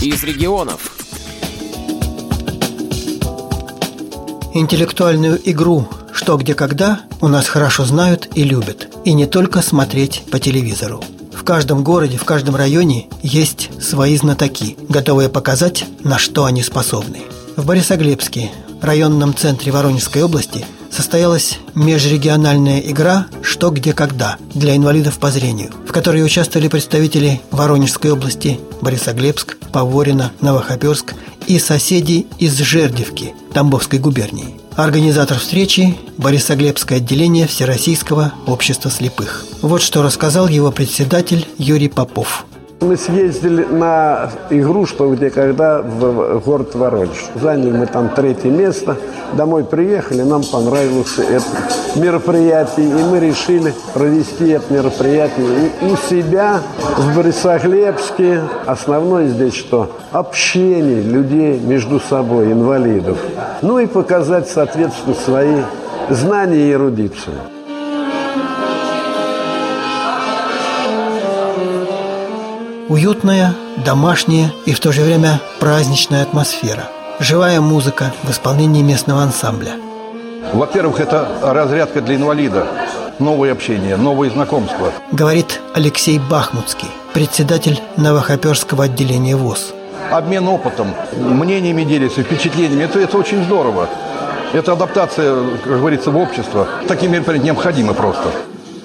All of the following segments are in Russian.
из регионов. Интеллектуальную игру «Что, где, когда» у нас хорошо знают и любят. И не только смотреть по телевизору. В каждом городе, в каждом районе есть свои знатоки, готовые показать, на что они способны. В Борисоглебске, районном центре Воронежской области, состоялась межрегиональная игра «Что, где, когда» для инвалидов по зрению, в которой участвовали представители Воронежской области, Борисоглебск, Поворино, Новохоперск и соседи из Жердевки Тамбовской губернии. Организатор встречи – Борисоглебское отделение Всероссийского общества слепых. Вот что рассказал его председатель Юрий Попов – мы съездили на игру «Что, где, когда» в город Воронеж. Заняли мы там третье место. Домой приехали, нам понравилось это мероприятие. И мы решили провести это мероприятие у себя в Борисоглебске. Основное здесь что? Общение людей между собой, инвалидов. Ну и показать, соответственно, свои знания и эрудицию. Уютная, домашняя и в то же время праздничная атмосфера. Живая музыка в исполнении местного ансамбля. Во-первых, это разрядка для инвалида. Новое общение, новые знакомства. Говорит Алексей Бахмутский, председатель Новохоперского отделения ВОЗ. Обмен опытом, мнениями делятся, впечатлениями. Это, это очень здорово. Это адаптация, как говорится, в общество. Такие мероприятия необходимы просто.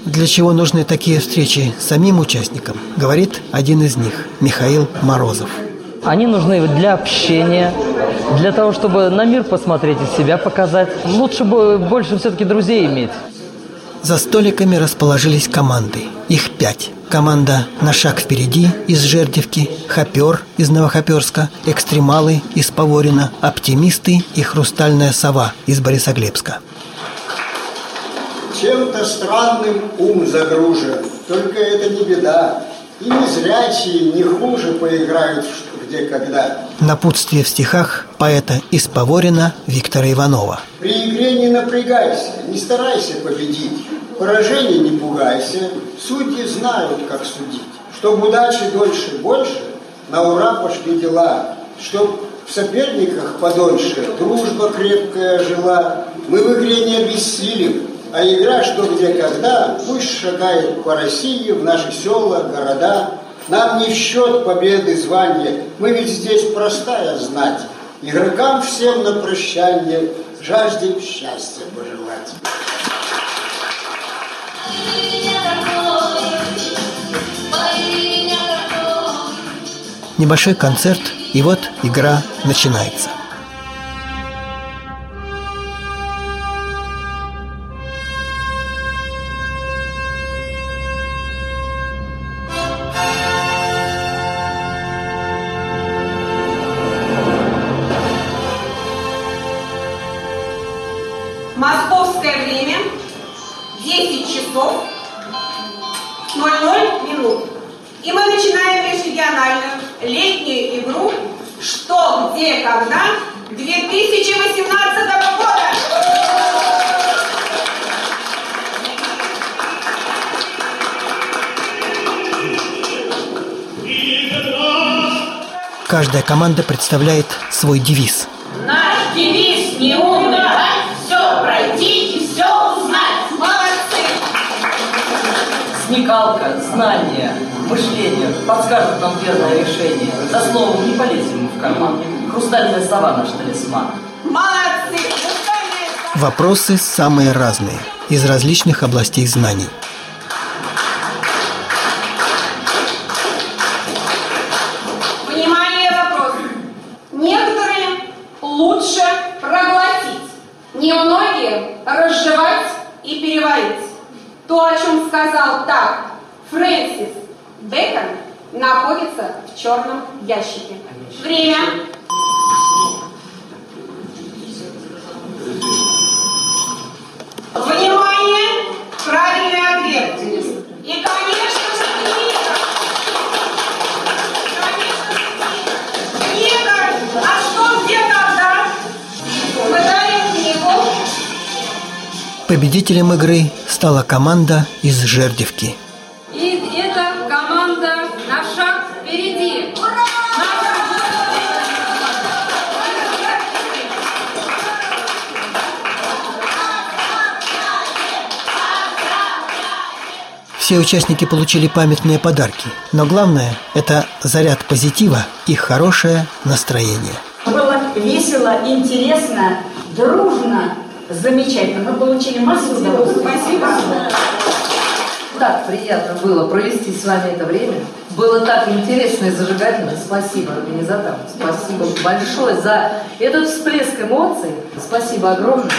Для чего нужны такие встречи самим участникам, говорит один из них, Михаил Морозов. Они нужны для общения, для того, чтобы на мир посмотреть и себя показать. Лучше бы больше все-таки друзей иметь. За столиками расположились команды. Их пять. Команда «На шаг впереди» из Жердевки, «Хопер» из Новохоперска, «Экстремалы» из Поворина, «Оптимисты» и «Хрустальная сова» из Борисоглебска. Чем-то странным ум загружен, только это не беда. И незрячие не хуже поиграют где когда. Напутствие в стихах поэта из Поворина Виктора Иванова. При игре не напрягайся, не старайся победить. Поражение не пугайся, судьи знают, как судить. Чтоб удачи дольше больше, на ура пошли дела. Чтоб в соперниках подольше дружба крепкая жила. Мы в игре не обессилим, а игра что где когда пусть шагает по России в наши села, города. Нам не в счет победы звания, мы ведь здесь простая знать. Игрокам всем на прощание жаждем счастья пожелать. Небольшой концерт, и вот игра начинается. Часов 00 минут. И мы начинаем межрегиональную летнюю игру «Что, где, когда» 2018 года. Каждая команда представляет свой девиз. Наш девиз не умный, Смекалка, знание, мышление подскажут нам верное решение. За словом не полезем мы в карман. Хрустальная сова наш талисман. Молодцы! Вопросы самые разные, из различных областей знаний. Внимание, вопрос. Некоторые лучше проглотить, немногие разжевать и переварить. То, о чем сказал так Фрэнсис Бэкон, находится в черном ящике. Время. Победителем игры стала команда из Жердевки. И это команда на шаг впереди. Все участники получили памятные подарки, но главное – это заряд позитива и хорошее настроение. Было весело, интересно, дружно, замечательно. Мы получили массу удовольствия. Спасибо. Так приятно было провести с вами это время. Было так интересно и зажигательно. Спасибо организаторам. Спасибо большое за этот всплеск эмоций. Спасибо огромное.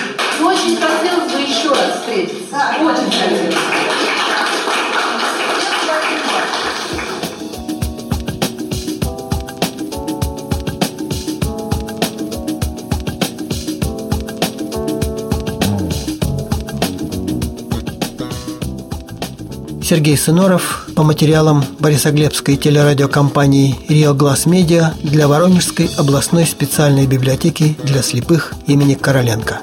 очень хотелось бы еще раз встретиться. Очень хотелось. Сергей Сыноров по материалам Борисоглебской телерадиокомпании «Рио Глаз Медиа» для Воронежской областной специальной библиотеки для слепых имени Короленко.